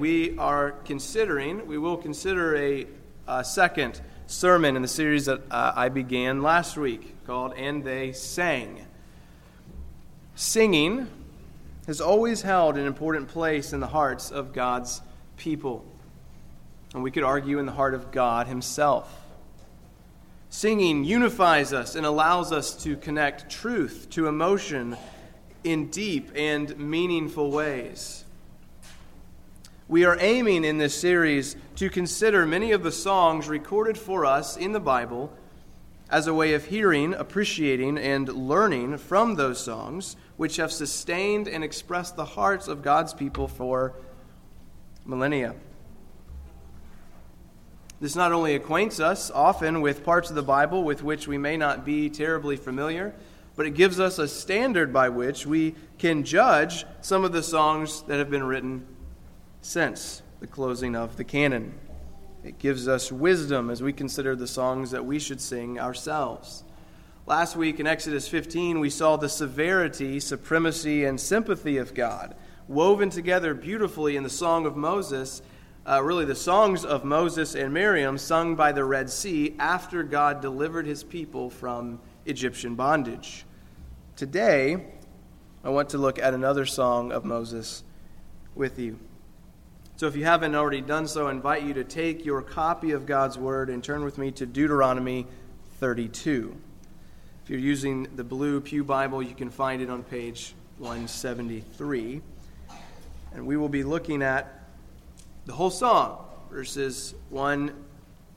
We are considering, we will consider a, a second sermon in the series that uh, I began last week called And They Sang. Singing has always held an important place in the hearts of God's people. And we could argue in the heart of God Himself. Singing unifies us and allows us to connect truth to emotion in deep and meaningful ways. We are aiming in this series to consider many of the songs recorded for us in the Bible as a way of hearing, appreciating, and learning from those songs, which have sustained and expressed the hearts of God's people for millennia. This not only acquaints us often with parts of the Bible with which we may not be terribly familiar, but it gives us a standard by which we can judge some of the songs that have been written since the closing of the canon. It gives us wisdom as we consider the songs that we should sing ourselves. Last week in Exodus 15, we saw the severity, supremacy, and sympathy of God woven together beautifully in the Song of Moses, uh, really the songs of Moses and Miriam sung by the Red Sea after God delivered his people from Egyptian bondage. Today, I want to look at another song of Moses with you. So if you haven't already done so, I invite you to take your copy of God's Word and turn with me to Deuteronomy 32. If you're using the blue Pew Bible, you can find it on page 173. And we will be looking at the whole song, verses 1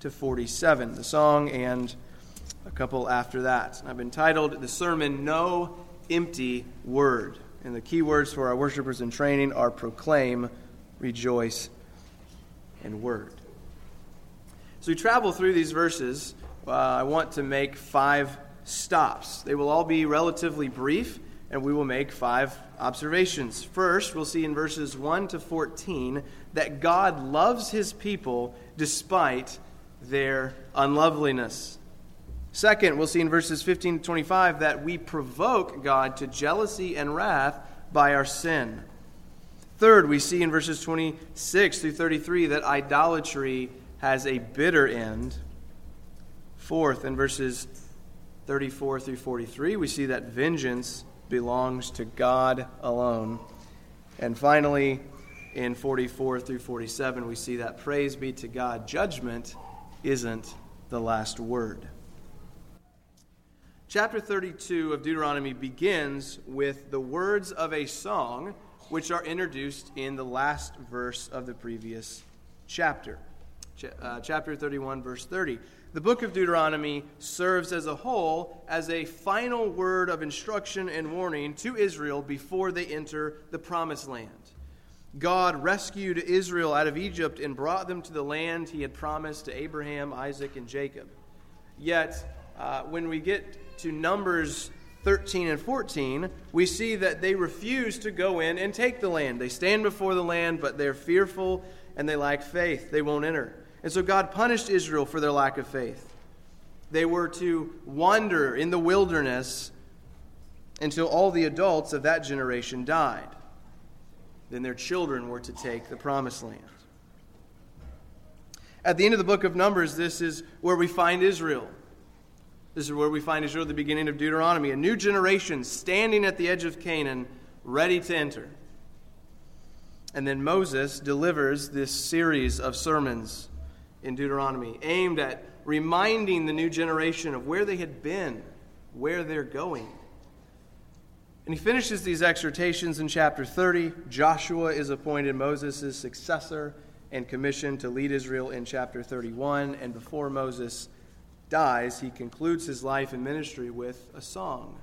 to 47, the song and a couple after that. I've entitled the sermon, No Empty Word. And the key words for our worshipers in training are proclaim, rejoice, and word. So we travel through these verses. Uh, I want to make five stops. They will all be relatively brief, and we will make five observations. First, we'll see in verses 1 to 14 that God loves his people despite their unloveliness. Second, we'll see in verses 15 to 25 that we provoke God to jealousy and wrath by our sin. Third, we see in verses 26 through 33 that idolatry has a bitter end. Fourth, in verses 34 through 43, we see that vengeance belongs to God alone. And finally, in 44 through 47, we see that praise be to God, judgment isn't the last word. Chapter 32 of Deuteronomy begins with the words of a song which are introduced in the last verse of the previous chapter. Ch- uh, chapter 31, verse 30. The book of Deuteronomy serves as a whole as a final word of instruction and warning to Israel before they enter the promised land. God rescued Israel out of Egypt and brought them to the land he had promised to Abraham, Isaac, and Jacob. Yet, uh, when we get to Numbers 13 and 14, we see that they refuse to go in and take the land. They stand before the land, but they're fearful and they lack faith. They won't enter. And so God punished Israel for their lack of faith. They were to wander in the wilderness until all the adults of that generation died. Then their children were to take the promised land. At the end of the book of Numbers, this is where we find Israel. This is where we find Israel at the beginning of Deuteronomy, a new generation standing at the edge of Canaan, ready to enter. And then Moses delivers this series of sermons in Deuteronomy aimed at reminding the new generation of where they had been, where they're going. And he finishes these exhortations in chapter 30. Joshua is appointed Moses' successor and commissioned to lead Israel in chapter 31. And before Moses dies, he concludes his life and ministry with a song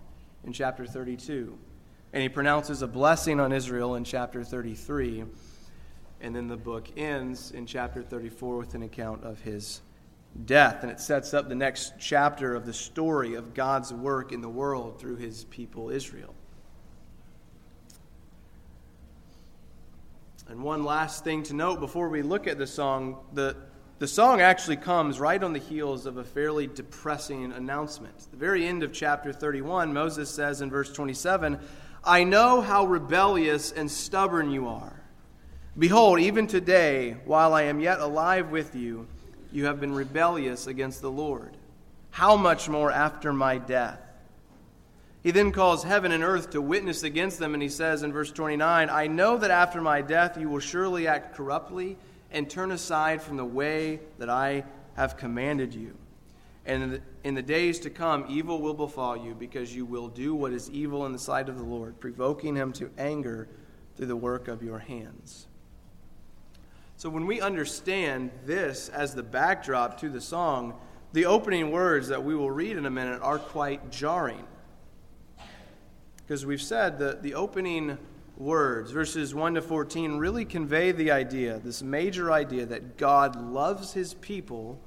in chapter 32. And he pronounces a blessing on Israel in chapter 33. And then the book ends in chapter 34 with an account of his death. And it sets up the next chapter of the story of God's work in the world through his people, Israel. And one last thing to note before we look at the song the the song actually comes right on the heels of a fairly depressing announcement. At the very end of chapter 31, Moses says in verse 27 I know how rebellious and stubborn you are. Behold, even today, while I am yet alive with you, you have been rebellious against the Lord. How much more after my death? He then calls heaven and earth to witness against them, and he says in verse 29 I know that after my death you will surely act corruptly and turn aside from the way that I have commanded you. And in the, days to come, evil will befall you, because you will do what is evil in the sight of the Lord, provoking him to anger through the work of your hands. So, when we understand this as the backdrop to the song, the opening words that we will read in a minute are quite jarring. Because we've said that the opening words, verses 1 to 14, really convey the idea, this major idea, that God loves his people.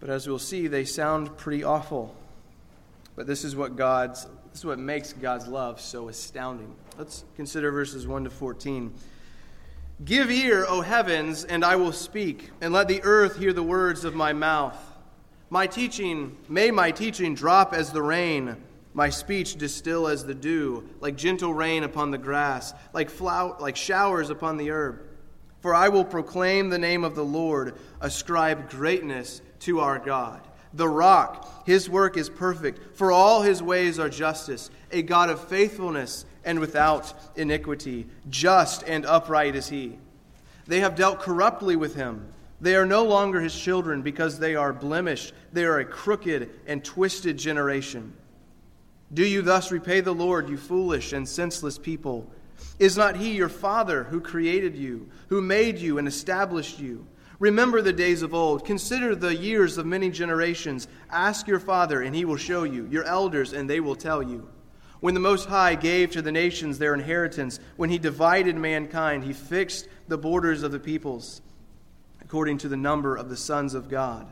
But as we'll see, they sound pretty awful. But this is what God's this is what makes God's love so astounding. Let's consider verses 1 to 14. Give ear, O heavens, and I will speak, and let the earth hear the words of my mouth. My teaching, may my teaching drop as the rain, my speech distill as the dew, like gentle rain upon the grass, like, flower, like showers upon the herb. For I will proclaim the name of the Lord, ascribe greatness to our God. The rock, his work is perfect, for all his ways are justice, a God of faithfulness and without iniquity. Just and upright is he. They have dealt corruptly with him. They are no longer his children because they are blemished. They are a crooked and twisted generation. Do you thus repay the Lord, you foolish and senseless people? Is not he your father who created you, who made you and established you? Remember the days of old. Consider the years of many generations. Ask your father, and he will show you, your elders, and they will tell you. When the Most High gave to the nations their inheritance, when he divided mankind, he fixed the borders of the peoples according to the number of the sons of God.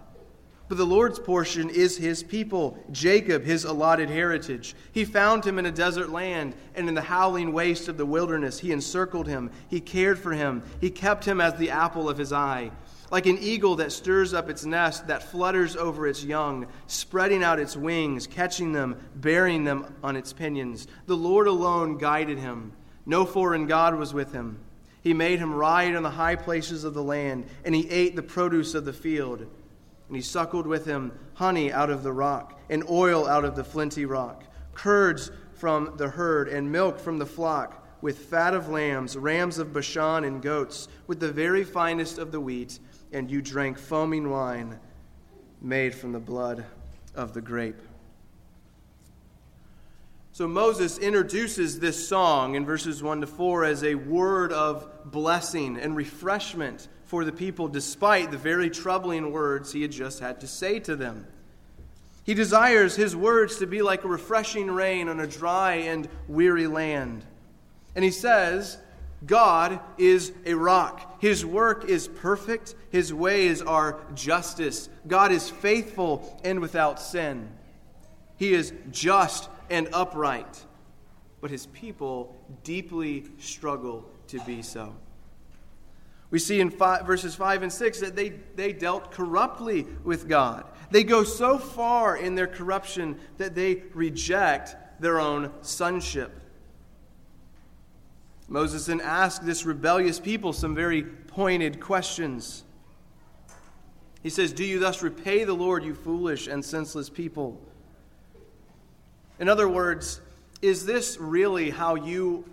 But the Lord's portion is his people, Jacob, his allotted heritage. He found him in a desert land, and in the howling waste of the wilderness, he encircled him. He cared for him. He kept him as the apple of his eye. Like an eagle that stirs up its nest, that flutters over its young, spreading out its wings, catching them, bearing them on its pinions. The Lord alone guided him. No foreign God was with him. He made him ride on the high places of the land, and he ate the produce of the field. And he suckled with him honey out of the rock, and oil out of the flinty rock, curds from the herd, and milk from the flock, with fat of lambs, rams of Bashan, and goats, with the very finest of the wheat and you drank foaming wine made from the blood of the grape. So Moses introduces this song in verses 1 to 4 as a word of blessing and refreshment for the people, despite the very troubling words he had just had to say to them. He desires his words to be like a refreshing rain on a dry and weary land. And he says, God is a rock. His work is perfect. His ways are justice. God is faithful and without sin. He is just and upright. But his people deeply struggle to be so. We see in five, verses 5 and 6 that they, they dealt corruptly with God. They go so far in their corruption that they reject their own sonship. Moses then asked this rebellious people some very pointed questions. He says, Do you thus repay the Lord, you foolish and senseless people? In other words, is this really how you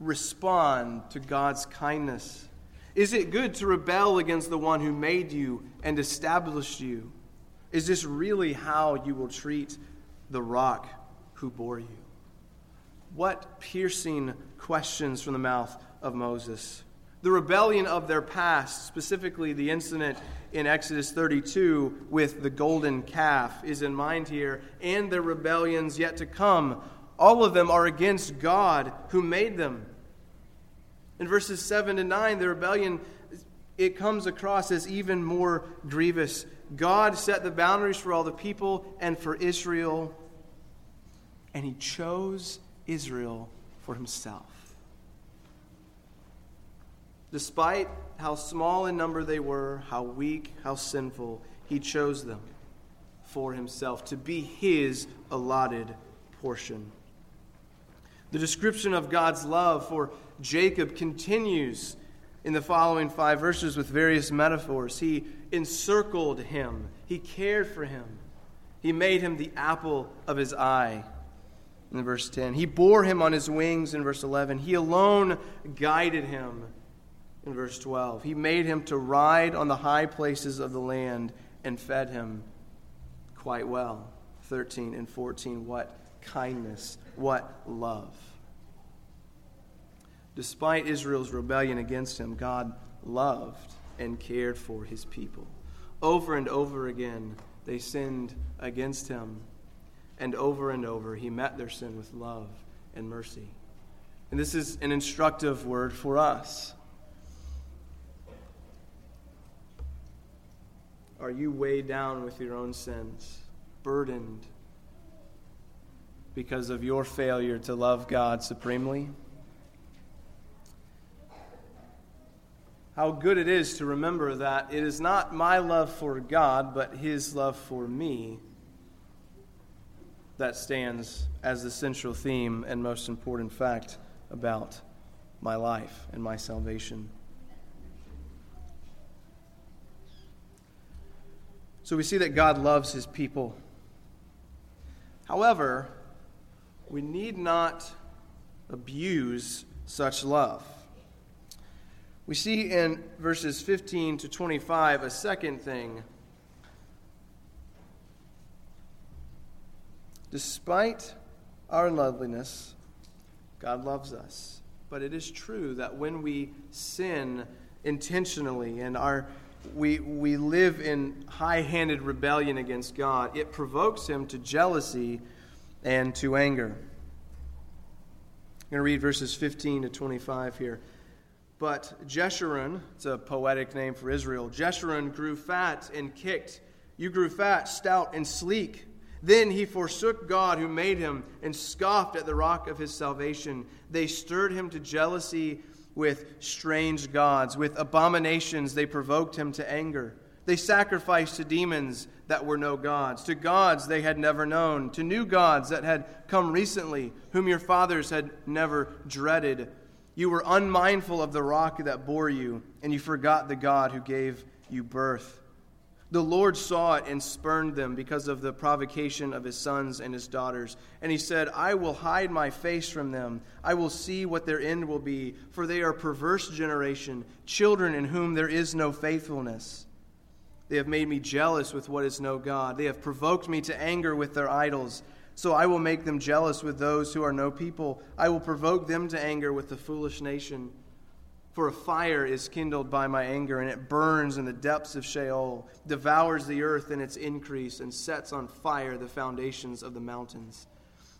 respond to God's kindness? Is it good to rebel against the one who made you and established you? Is this really how you will treat the rock who bore you? What piercing questions from the mouth of Moses. The rebellion of their past, specifically the incident in Exodus 32 with the golden calf, is in mind here, and their rebellions yet to come. All of them are against God who made them. In verses 7 to 9, the rebellion it comes across as even more grievous. God set the boundaries for all the people and for Israel, and he chose Israel for himself. Despite how small in number they were, how weak, how sinful, he chose them for himself to be his allotted portion. The description of God's love for Jacob continues in the following five verses with various metaphors. He encircled him, he cared for him, he made him the apple of his eye. In verse 10, he bore him on his wings in verse 11. He alone guided him in verse 12. He made him to ride on the high places of the land and fed him quite well. 13 and 14. What kindness, what love. Despite Israel's rebellion against him, God loved and cared for his people. Over and over again, they sinned against him, and over and over, he met their sin with love and mercy. And this is an instructive word for us. Are you weighed down with your own sins, burdened because of your failure to love God supremely? How good it is to remember that it is not my love for God, but His love for me that stands as the central theme and most important fact about my life and my salvation. So we see that God loves his people. However, we need not abuse such love. We see in verses 15 to 25 a second thing. Despite our loveliness, God loves us. But it is true that when we sin intentionally and our we, we live in high handed rebellion against God, it provokes him to jealousy and to anger. I'm going to read verses 15 to 25 here. But Jeshurun, it's a poetic name for Israel, Jeshurun grew fat and kicked. You grew fat, stout, and sleek. Then he forsook God who made him and scoffed at the rock of his salvation. They stirred him to jealousy with strange gods. With abominations, they provoked him to anger. They sacrificed to demons that were no gods, to gods they had never known, to new gods that had come recently, whom your fathers had never dreaded. You were unmindful of the rock that bore you, and you forgot the God who gave you birth. The Lord saw it and spurned them because of the provocation of his sons and his daughters. And he said, I will hide my face from them. I will see what their end will be, for they are perverse generation, children in whom there is no faithfulness. They have made me jealous with what is no God. They have provoked me to anger with their idols. So I will make them jealous with those who are no people. I will provoke them to anger with the foolish nation. For a fire is kindled by my anger, and it burns in the depths of Sheol, devours the earth in its increase, and sets on fire the foundations of the mountains.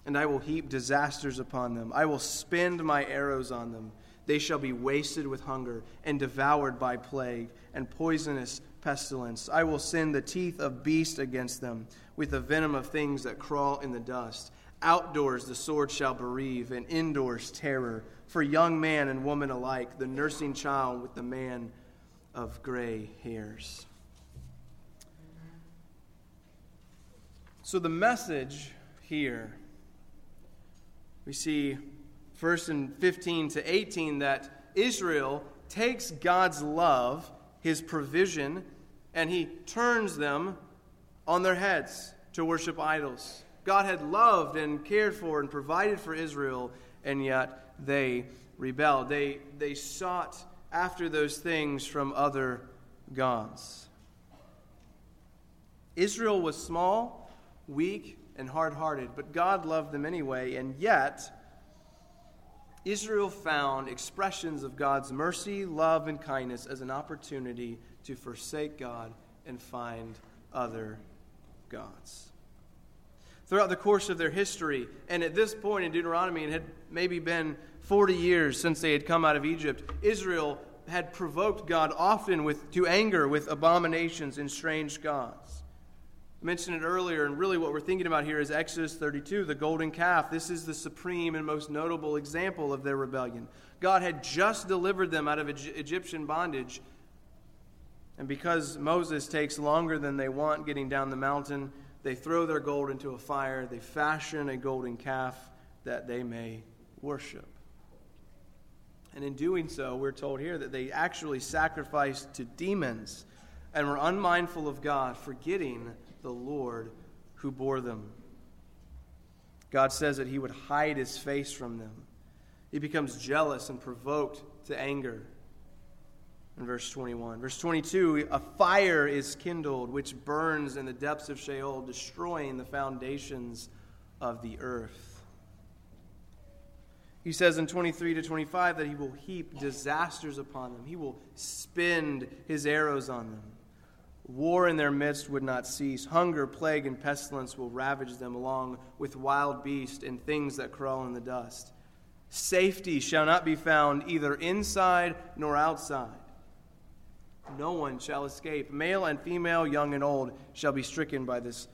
And I will heap disasters upon them. I will spend my arrows on them. They shall be wasted with hunger, and devoured by plague, and poisonous pestilence. I will send the teeth of beasts against them, with the venom of things that crawl in the dust. Outdoors the sword shall bereave, and indoors terror for young man and woman alike, the nursing child with the man of gray hairs. So, the message here, we see first in 15 to 18 that Israel takes God's love, his provision, and he turns them on their heads to worship idols. God had loved and cared for and provided for Israel, and yet they rebelled. They, they sought after those things from other gods. Israel was small, weak, and hard hearted, but God loved them anyway, and yet Israel found expressions of God's mercy, love, and kindness as an opportunity to forsake God and find other gods throughout the course of their history. And at this point in Deuteronomy, it had maybe been 40 years since they had come out of Egypt, Israel had provoked God often with, to anger with abominations and strange gods. I mentioned it earlier, and really what we're thinking about here is Exodus 32, the golden calf. This is the supreme and most notable example of their rebellion. God had just delivered them out of Egyptian bondage. And because Moses takes longer than they want getting down the mountain, they throw their gold into a fire. They fashion a golden calf that they may worship. And in doing so, we're told here that they actually sacrificed to demons and were unmindful of God, forgetting the Lord who bore them. God says that he would hide his face from them. He becomes jealous and provoked to anger. In verse 21. Verse 22 a fire is kindled which burns in the depths of Sheol, destroying the foundations of the earth. He says in 23 to 25 that he will heap disasters upon them, he will spend his arrows on them. War in their midst would not cease. Hunger, plague, and pestilence will ravage them along with wild beasts and things that crawl in the dust. Safety shall not be found either inside nor outside. No one shall escape. Male and female, young and old, shall be stricken by this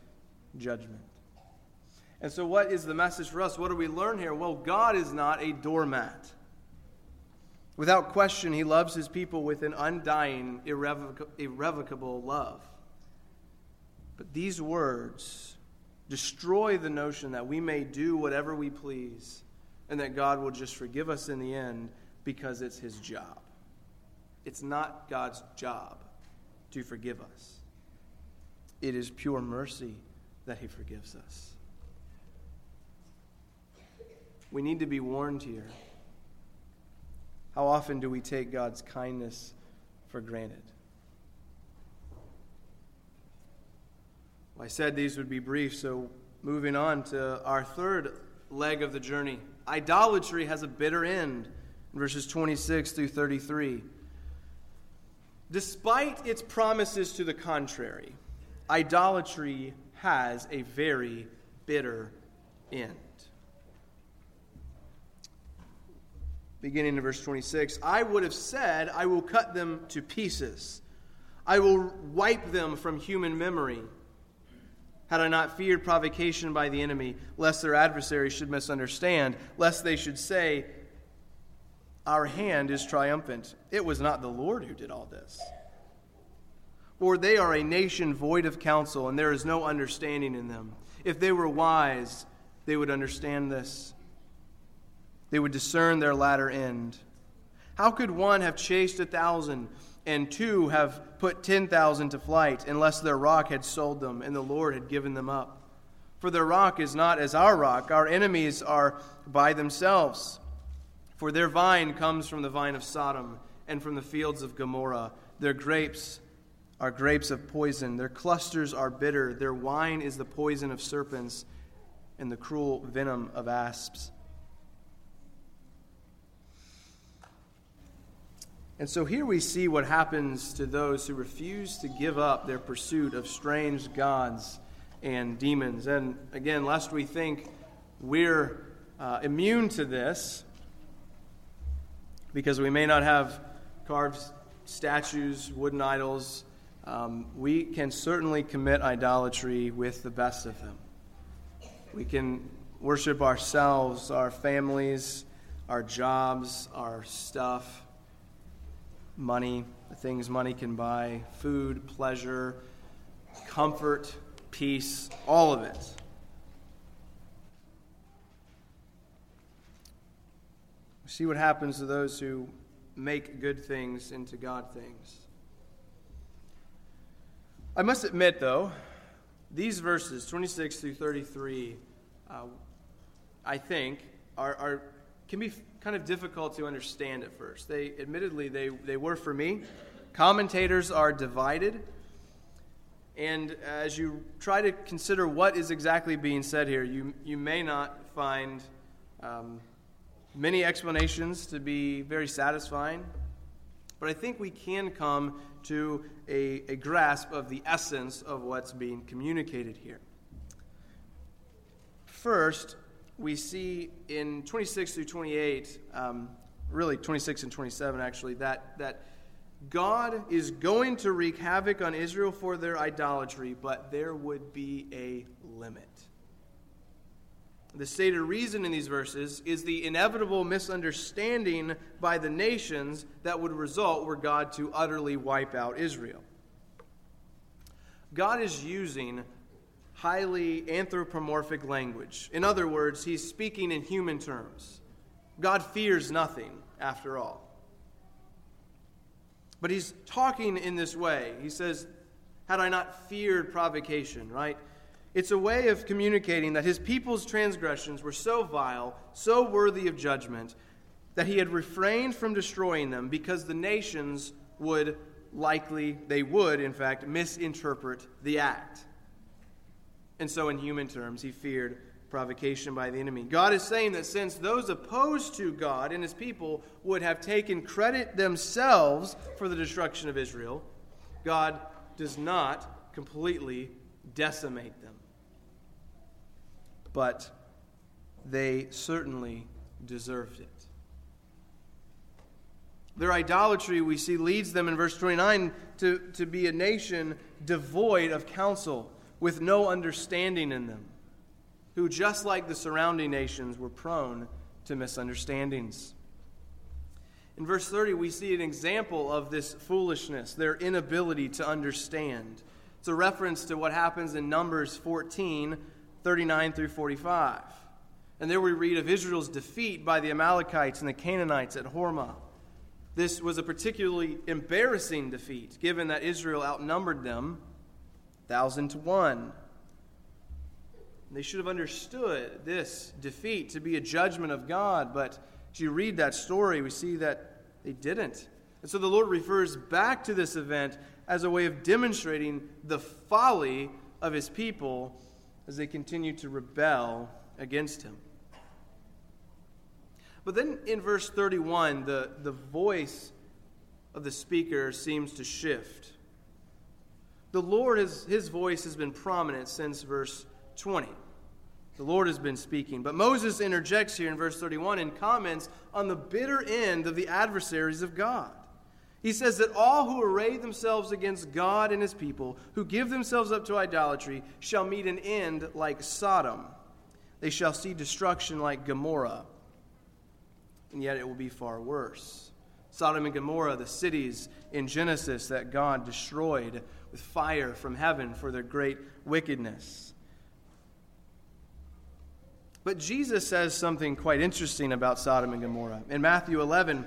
judgment. And so, what is the message for us? What do we learn here? Well, God is not a doormat. Without question, He loves His people with an undying, irrevocable love. But these words destroy the notion that we may do whatever we please and that God will just forgive us in the end because it's His job. It's not God's job to forgive us, it is pure mercy that He forgives us. We need to be warned here. How often do we take God's kindness for granted? Well, I said these would be brief, so moving on to our third leg of the journey. Idolatry has a bitter end, verses 26 through 33. Despite its promises to the contrary, idolatry has a very bitter end. beginning in verse 26 I would have said, I will cut them to pieces, I will wipe them from human memory. Had I not feared provocation by the enemy, lest their adversaries should misunderstand, lest they should say, Our hand is triumphant. It was not the Lord who did all this. For they are a nation void of counsel, and there is no understanding in them. If they were wise, they would understand this they would discern their latter end. How could one have chased a thousand and two have put ten thousand to flight unless their rock had sold them and the Lord had given them up? For their rock is not as our rock, our enemies are by themselves. For their vine comes from the vine of Sodom and from the fields of Gomorrah. Their grapes are grapes of poison, their clusters are bitter, their wine is the poison of serpents and the cruel venom of asps. And so here we see what happens to those who refuse to give up their pursuit of strange gods and demons. And again, lest we think we're uh, immune to this, because we may not have carved statues, wooden idols, um, we can certainly commit idolatry with the best of them. We can worship ourselves, our families, our jobs, our stuff money, the things money can buy, food, pleasure, comfort, peace, all of it. See what happens to those who make good things into God things. I must admit, though, these verses, 26 through 33, uh, I think, are, are can be kind of difficult to understand at first. They, admittedly, they, they were for me. Commentators are divided. And as you try to consider what is exactly being said here, you, you may not find um, many explanations to be very satisfying. But I think we can come to a, a grasp of the essence of what's being communicated here. First, we see in 26 through 28, um, really 26 and 27 actually, that, that God is going to wreak havoc on Israel for their idolatry, but there would be a limit. The stated reason in these verses is the inevitable misunderstanding by the nations that would result were God to utterly wipe out Israel. God is using highly anthropomorphic language. In other words, he's speaking in human terms. God fears nothing, after all. But he's talking in this way. He says, Had I not feared provocation, right? It's a way of communicating that his people's transgressions were so vile, so worthy of judgment, that he had refrained from destroying them because the nations would likely, they would, in fact, misinterpret the act. And so, in human terms, he feared provocation by the enemy. God is saying that since those opposed to God and his people would have taken credit themselves for the destruction of Israel, God does not completely decimate them. But they certainly deserved it. Their idolatry, we see, leads them in verse 29 to, to be a nation devoid of counsel, with no understanding in them, who, just like the surrounding nations, were prone to misunderstandings. In verse 30, we see an example of this foolishness, their inability to understand. It's a reference to what happens in Numbers 14, 39 through 45. And there we read of Israel's defeat by the Amalekites and the Canaanites at Hormah. This was a particularly embarrassing defeat, given that Israel outnumbered them thousand to one. They should have understood this defeat to be a judgment of God, but as you read that story, we see that they didn't. And so the Lord refers back to this event as a way of demonstrating the folly of his people as they continue to rebel against him. But then in verse 31, the, the voice of the speaker seems to shift. The Lord, has, his voice has been prominent since verse 20. The Lord has been speaking. But Moses interjects here in verse 31 and comments on the bitter end of the adversaries of God. He says that all who array themselves against God and his people, who give themselves up to idolatry, shall meet an end like Sodom. They shall see destruction like Gomorrah and yet it will be far worse. Sodom and Gomorrah, the cities in Genesis that God destroyed with fire from heaven for their great wickedness. But Jesus says something quite interesting about Sodom and Gomorrah. In Matthew 11,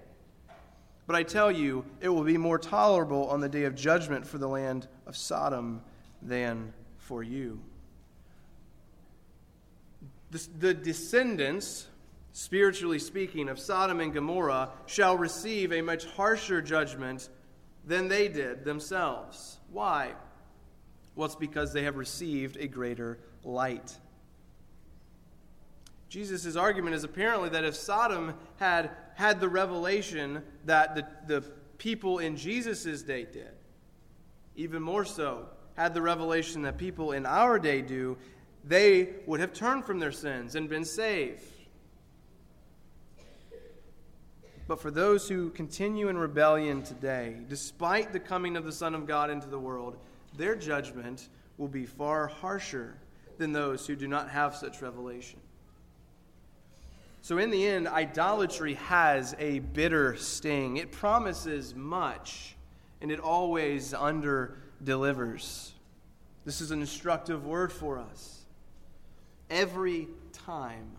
But I tell you, it will be more tolerable on the day of judgment for the land of Sodom than for you. The descendants spiritually speaking, of Sodom and Gomorrah shall receive a much harsher judgment than they did themselves. Why? Well, it's because they have received a greater light. Jesus' argument is apparently that if Sodom had had the revelation that the, the people in Jesus' day did, even more so, had the revelation that people in our day do, they would have turned from their sins and been saved. But for those who continue in rebellion today, despite the coming of the Son of God into the world, their judgment will be far harsher than those who do not have such revelation. So, in the end, idolatry has a bitter sting. It promises much, and it always under delivers. This is an instructive word for us. Every time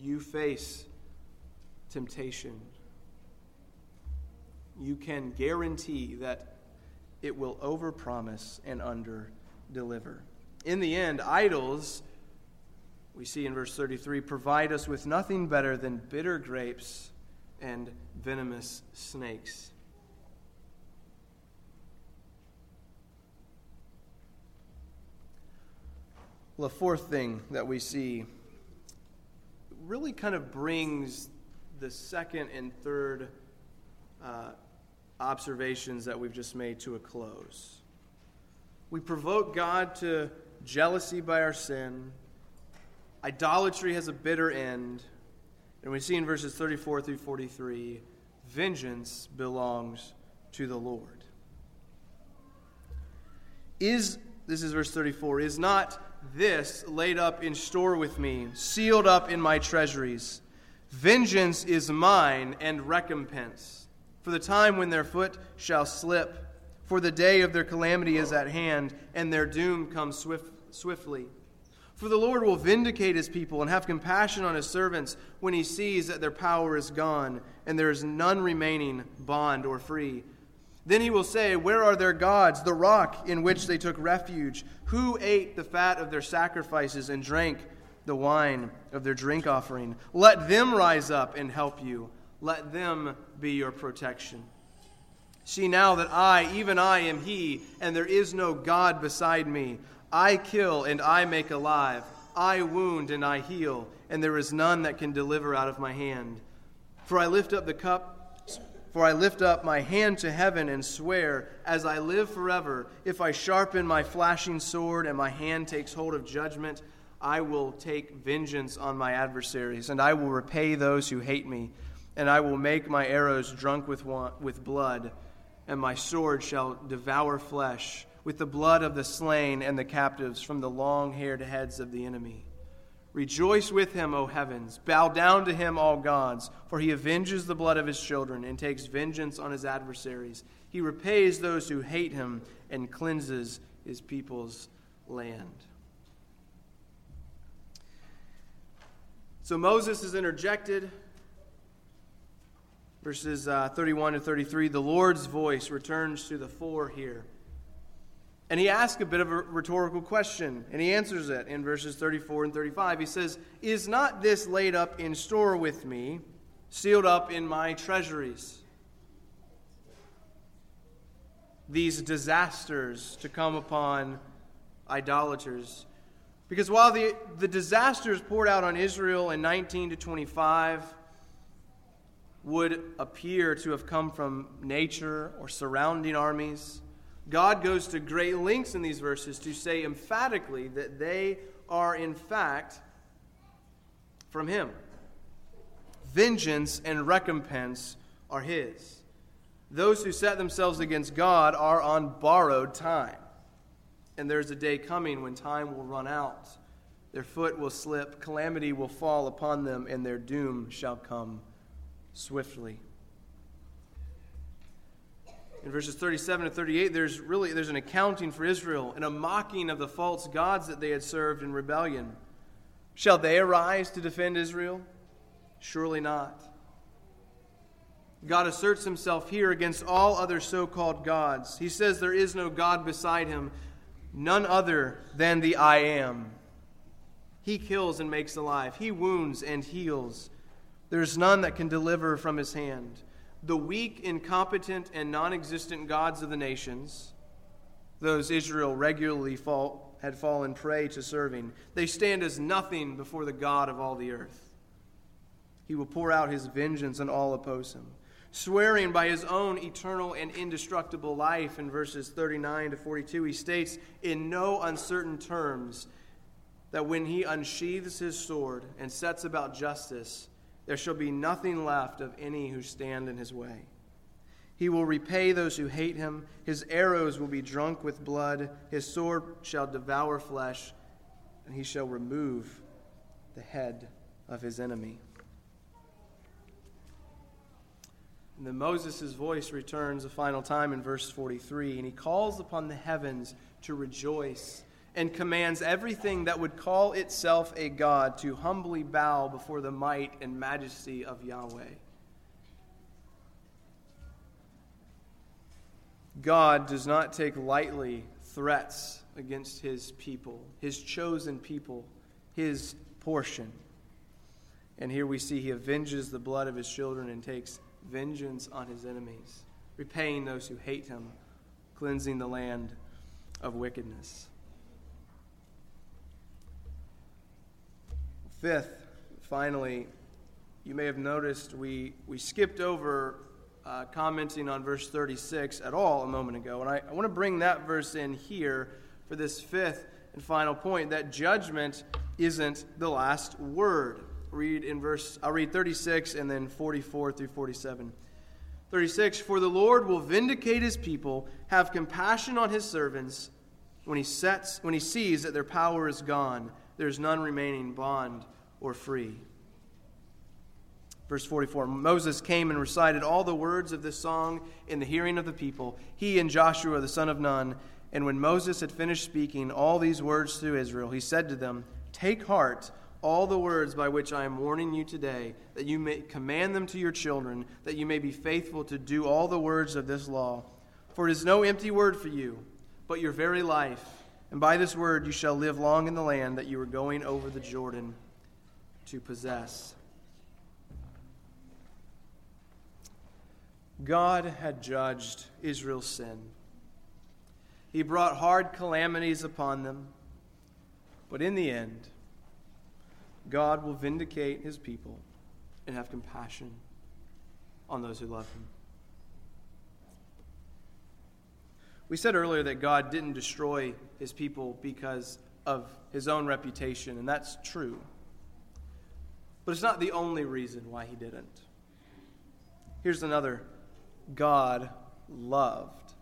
you face temptation, you can guarantee that it will overpromise and under deliver. In the end, idols, we see in verse 33, provide us with nothing better than bitter grapes and venomous snakes. Well, the fourth thing that we see really kind of brings the second and third uh, observations that we've just made to a close. We provoke God to jealousy by our sin. Idolatry has a bitter end. And we see in verses 34 through 43 vengeance belongs to the Lord. Is, this is verse 34, is not this laid up in store with me, sealed up in my treasuries? Vengeance is mine and recompense. For the time when their foot shall slip, for the day of their calamity is at hand, and their doom comes swift, swiftly. For the Lord will vindicate his people and have compassion on his servants when he sees that their power is gone, and there is none remaining, bond or free. Then he will say, Where are their gods, the rock in which they took refuge? Who ate the fat of their sacrifices and drank the wine of their drink offering? Let them rise up and help you. Let them be your protection. See now that I, even I, am He, and there is no God beside me. I kill and I make alive. I wound and I heal, and there is none that can deliver out of my hand. For I lift up the cup for I lift up my hand to heaven and swear, as I live forever, if I sharpen my flashing sword and my hand takes hold of judgment, I will take vengeance on my adversaries, and I will repay those who hate me, and I will make my arrows drunk with, with blood, and my sword shall devour flesh, with the blood of the slain and the captives from the long haired heads of the enemy. Rejoice with him, O heavens. Bow down to him, all gods, for he avenges the blood of his children and takes vengeance on his adversaries. He repays those who hate him and cleanses his people's land. So Moses is interjected. Verses uh, 31 to 33 the Lord's voice returns to the fore here. And he asks a bit of a rhetorical question, and he answers it in verses 34 and 35. He says, Is not this laid up in store with me, sealed up in my treasuries? These disasters to come upon idolaters. Because while the, the disasters poured out on Israel in 19 to 25 would appear to have come from nature or surrounding armies, God goes to great lengths in these verses to say emphatically that they are, in fact, from Him. Vengeance and recompense are His. Those who set themselves against God are on borrowed time. And there's a day coming when time will run out. Their foot will slip, calamity will fall upon them, and their doom shall come swiftly in verses 37 to 38 there's really there's an accounting for israel and a mocking of the false gods that they had served in rebellion. Shall they arise to defend israel? Surely not. God asserts himself here against all other so-called gods. He says there is no god beside him none other than the i am. He kills and makes alive. He wounds and heals. There's none that can deliver from his hand the weak, incompetent, and non existent gods of the nations, those Israel regularly fall, had fallen prey to serving, they stand as nothing before the God of all the earth. He will pour out his vengeance on all oppose him, swearing by his own eternal and indestructible life. In verses 39 to 42, he states in no uncertain terms that when he unsheathes his sword and sets about justice, there shall be nothing left of any who stand in his way. He will repay those who hate him. His arrows will be drunk with blood. His sword shall devour flesh, and he shall remove the head of his enemy. And then Moses' voice returns a final time in verse 43, and he calls upon the heavens to rejoice and commands everything that would call itself a God to humbly bow before the might and majesty of Yahweh. God does not take lightly threats against his people, his chosen people, his portion. And here we see he avenges the blood of his children and takes vengeance on his enemies, repaying those who hate him, cleansing the land of wickedness. Fifth, finally, you may have noticed we, we skipped over uh, commenting on verse 36 at all a moment ago. And I, I want to bring that verse in here for this fifth and final point that judgment isn't the last word. Read in verse, I'll read 36 and then 44 through 47. 36 For the Lord will vindicate his people, have compassion on his servants. When he, sets, when he sees that their power is gone, there is none remaining bond or free. Verse 44 Moses came and recited all the words of this song in the hearing of the people, he and Joshua the son of Nun. And when Moses had finished speaking all these words to Israel, he said to them, Take heart all the words by which I am warning you today, that you may command them to your children, that you may be faithful to do all the words of this law. For it is no empty word for you, but your very life. And by this word you shall live long in the land that you are going over the Jordan to possess. God had judged Israel's sin. He brought hard calamities upon them, but in the end, God will vindicate his people and have compassion on those who love him. We said earlier that God didn't destroy his people because of his own reputation, and that's true. But it's not the only reason why he didn't. Here's another God loved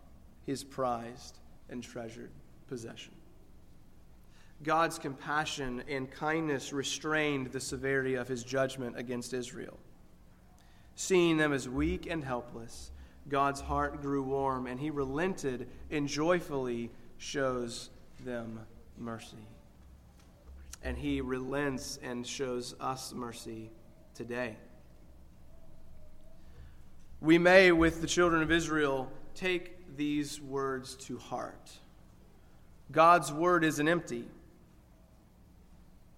his prized and treasured possession. God's compassion and kindness restrained the severity of his judgment against Israel. Seeing them as weak and helpless, God's heart grew warm, and he relented and joyfully shows them mercy. And he relents and shows us mercy today. We may, with the children of Israel, take these words to heart. God's word isn't empty.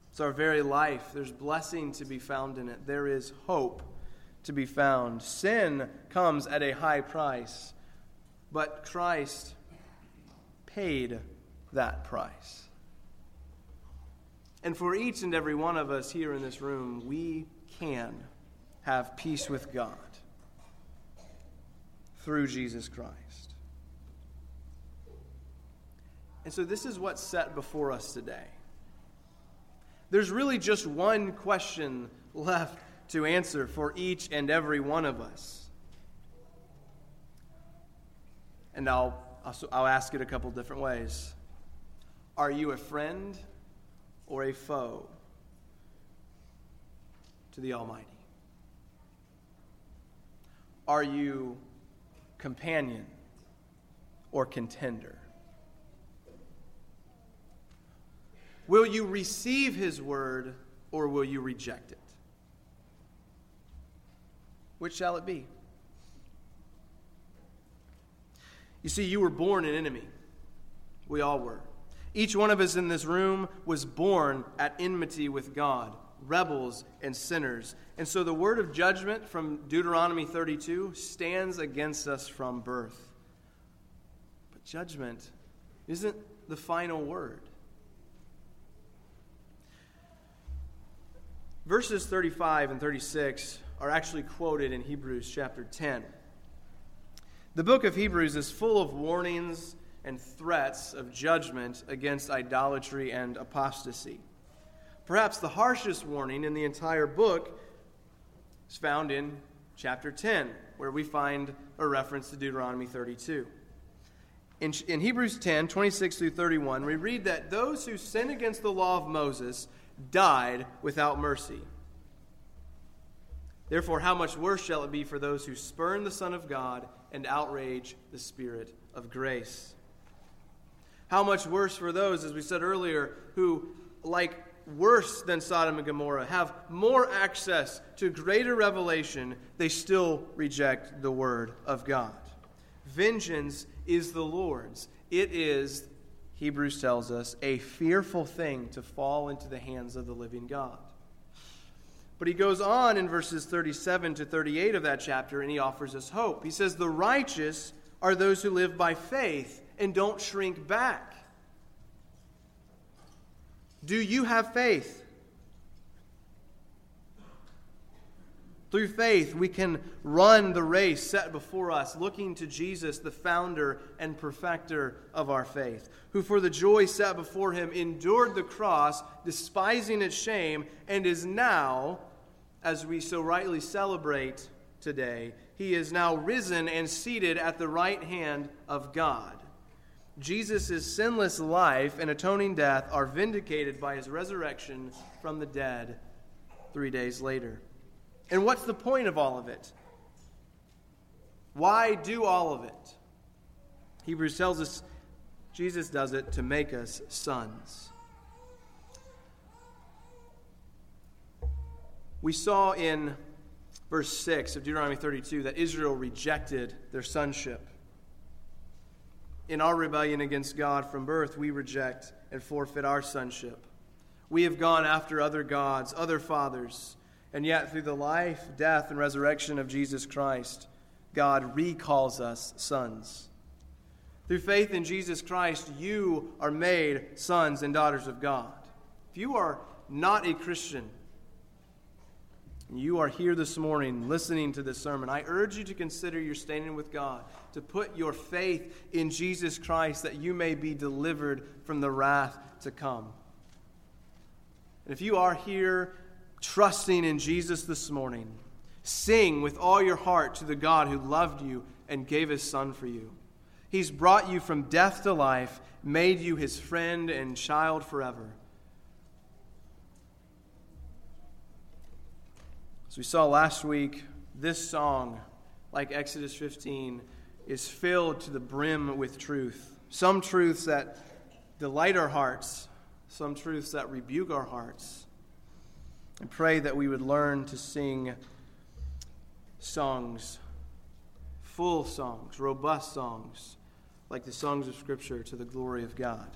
It's our very life. There's blessing to be found in it. There is hope to be found. Sin comes at a high price, but Christ paid that price. And for each and every one of us here in this room, we can have peace with God through Jesus Christ. And so, this is what's set before us today there's really just one question left to answer for each and every one of us. And I'll, I'll ask it a couple different ways. Are you a friend or a foe to the Almighty? Are you companion or contender? Will you receive his word or will you reject it? Which shall it be? You see, you were born an enemy. We all were. Each one of us in this room was born at enmity with God, rebels and sinners. And so the word of judgment from Deuteronomy 32 stands against us from birth. But judgment isn't the final word. Verses 35 and 36 are actually quoted in Hebrews chapter 10. The book of Hebrews is full of warnings and threats of judgment against idolatry and apostasy. Perhaps the harshest warning in the entire book is found in chapter 10, where we find a reference to Deuteronomy 32. In, in Hebrews 10, 26 through 31, we read that those who sin against the law of Moses died without mercy. Therefore, how much worse shall it be for those who spurn the Son of God and outrage the Spirit of grace? How much worse for those, as we said earlier, who, like worse than Sodom and Gomorrah, have more access to greater revelation, they still reject the Word of God. Vengeance is the Lord's. It is Hebrews tells us, a fearful thing to fall into the hands of the living God. But he goes on in verses 37 to 38 of that chapter and he offers us hope. He says, The righteous are those who live by faith and don't shrink back. Do you have faith? Through faith, we can run the race set before us, looking to Jesus, the founder and perfecter of our faith, who for the joy set before him endured the cross, despising its shame, and is now, as we so rightly celebrate today, he is now risen and seated at the right hand of God. Jesus' sinless life and atoning death are vindicated by his resurrection from the dead three days later. And what's the point of all of it? Why do all of it? Hebrews tells us Jesus does it to make us sons. We saw in verse 6 of Deuteronomy 32 that Israel rejected their sonship. In our rebellion against God from birth, we reject and forfeit our sonship. We have gone after other gods, other fathers, and yet through the life, death, and resurrection of Jesus Christ, God recalls us sons. Through faith in Jesus Christ, you are made sons and daughters of God. If you are not a Christian, you are here this morning listening to this sermon, I urge you to consider your standing with God, to put your faith in Jesus Christ that you may be delivered from the wrath to come. And if you are here trusting in Jesus this morning, sing with all your heart to the God who loved you and gave his Son for you. He's brought you from death to life, made you his friend and child forever. As we saw last week, this song, like Exodus 15, is filled to the brim with truth. Some truths that delight our hearts, some truths that rebuke our hearts. And pray that we would learn to sing songs, full songs, robust songs, like the songs of Scripture to the glory of God.